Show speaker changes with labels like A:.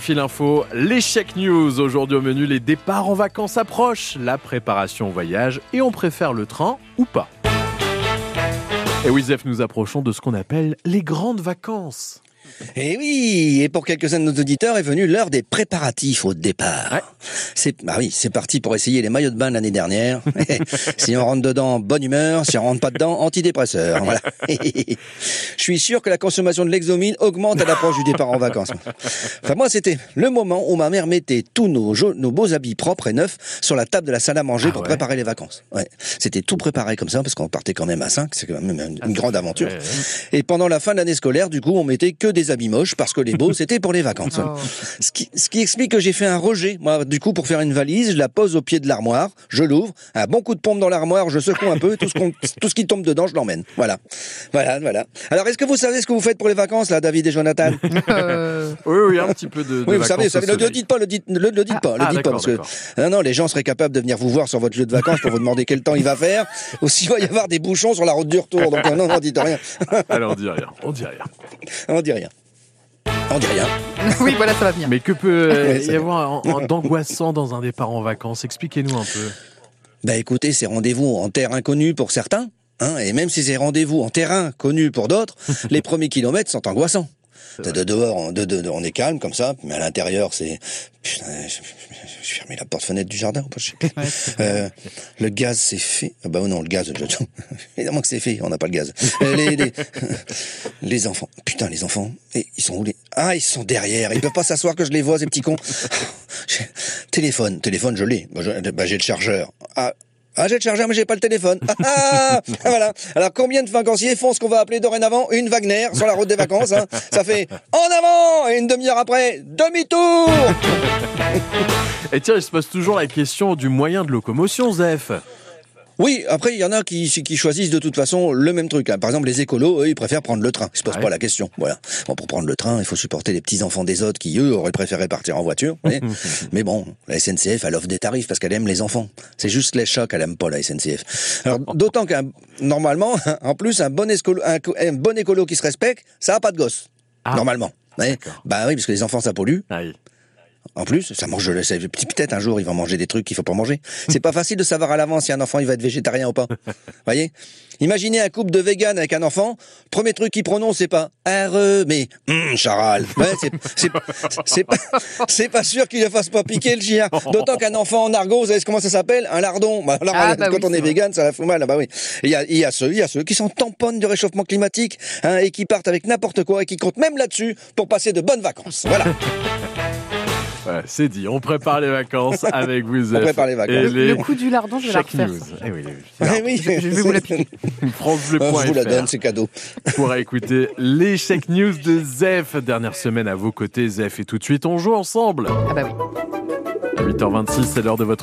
A: Fil info, l'échec news. Aujourd'hui au menu, les départs en vacances approchent, la préparation au voyage et on préfère le train ou pas. Et oui, Zef, nous approchons de ce qu'on appelle les grandes vacances.
B: Et oui, et pour quelques-uns de nos auditeurs est venue l'heure des préparatifs au départ.
A: Ouais.
B: C'est bah oui, c'est parti pour essayer les maillots de bain l'année dernière. si on rentre dedans, bonne humeur. Si on rentre pas dedans, antidépresseur. Voilà. Je suis sûr que la consommation de l'exomine augmente à l'approche du départ en vacances. Enfin moi, c'était le moment où ma mère mettait tous nos, nos beaux habits propres et neufs sur la table de la salle à manger
A: Ah
B: pour
A: ouais.
B: préparer les vacances. Ouais. C'était tout préparé comme ça parce qu'on partait quand même à 5, c'est quand même une, une grande aventure. Et pendant la fin de l'année scolaire, du coup, on mettait que des habits moches parce que les beaux, c'était pour les vacances.
C: Oh.
B: Ce, qui, ce qui explique que j'ai fait un rejet. Moi, du coup, pour faire une valise, je la pose au pied de l'armoire, je l'ouvre, un bon coup de pompe dans l'armoire, je secoue un peu, tout ce, qu'on- tout ce qui tombe dedans, je l'emmène. Voilà. Voilà, voilà. Alors, est-ce que vous savez ce que vous faites pour les vacances, là, David et Jonathan?
C: Euh,
A: Oui, oui, un petit peu de. de
B: Oui, vous savez, vous savez, ne le dites pas, le dites, le, le dites pas, le
A: ah,
B: dites pas, parce que non, non, les gens seraient capables de venir vous voir sur votre lieu de vacances pour vous demander quel temps il va faire, ou s'il va y avoir des bouchons sur la route du retour. Donc, non, non, dites rien.
A: Alors on dit rien, on dit rien.
B: On dit rien. On dit rien.
C: oui, voilà, ça va venir.
A: Mais que peut euh, y avoir d'angoissant dans un départ en vacances? Expliquez-nous un peu.
B: Bah écoutez, c'est rendez-vous en terre inconnue pour certains, hein, et même si c'est rendez-vous en terrain connu pour d'autres, les premiers kilomètres sont angoissants. De, de dehors, on, de, de- de- on est calme comme ça, mais à l'intérieur, c'est... Putain, je, je, je fermé la porte-fenêtre du jardin ou pas, je sais plus. Euh, le gaz, c'est fait. Ah bah non, le gaz, je- évidemment que c'est fait, on n'a pas le gaz. Euh, les, les, les enfants, putain, les enfants, et ils sont où les... Ah, ils sont derrière, ils peuvent pas s'asseoir que je les vois, ces petits cons. Téléphone, téléphone, je l'ai. Bah, bah, j'ai le chargeur. Ah, ah, j'ai le chargeur, mais j'ai pas le téléphone. Ah, ah, voilà. Alors, combien de vacanciers font ce qu'on va appeler dorénavant une Wagner sur la route des vacances hein? Ça fait en avant et une demi-heure après, demi-tour
A: Et tiens, il se pose toujours la question du moyen de locomotion, Zef.
B: Oui, après, il y en a qui, qui choisissent de toute façon le même truc. hein. Par exemple, les écolos, eux, ils préfèrent prendre le train. Ils se posent
A: Ouais.
B: pas la question. Voilà. Bon, pour prendre le train, il faut supporter les petits-enfants des autres qui, eux, auraient préféré partir en voiture. voyez. Mais bon, la SNCF, elle offre des tarifs parce qu'elle aime les enfants. C'est juste les chocs qu'elle aime pas, la SNCF. Alors, d'autant qu'un, normalement, en plus, un bon, écolo, un, bon écolo qui se respecte, ça a pas de gosse.
A: Ah.
B: Normalement.
A: D'accord.
B: Bah oui, parce que les enfants, ça pollue.
A: Aïe.
B: En plus, ça mange de la... c'est- Peut-être un jour, il va manger des trucs qu'il faut pas manger. C'est pas facile de savoir à l'avance si un enfant il va être végétarien ou pas. Voyez? Imaginez un couple de véganes avec un enfant. Premier truc qu'il prononce, c'est pas heureux, mais hum, charal. Ouais, c'est c'est c'est pas pas sûr qu'il ne fasse pas piquer le chien. D'autant qu'un enfant en argot, vous savez comment ça s'appelle? Un lardon. Bah, alors,
C: Ah, bah
B: quand
C: oui,
B: on est végane, ça la fout mal. Ah Bah oui. Et Il y a, il y a ceux, il y a ceux qui sont tamponnent du réchauffement climatique hein, et qui partent avec n'importe quoi et qui comptent même là-dessus pour passer de bonnes vacances. Voilà.
A: C'est dit, on prépare les vacances avec vous, Zef.
B: prépare les vacances.
A: Et
C: Le,
A: les
C: le coup du lardon, je vais la refaire.
A: Eh oui, oui.
B: Eh oui,
C: Je, vais vous la piquer.
A: France Bleu
B: Ah, Je vous la donne, c'est cadeau.
A: pour écouter les Check News de Zef. Dernière semaine à vos côtés, Zef. Et tout de suite, on joue ensemble.
C: Ah bah oui.
A: À 8h26, c'est l'heure de votre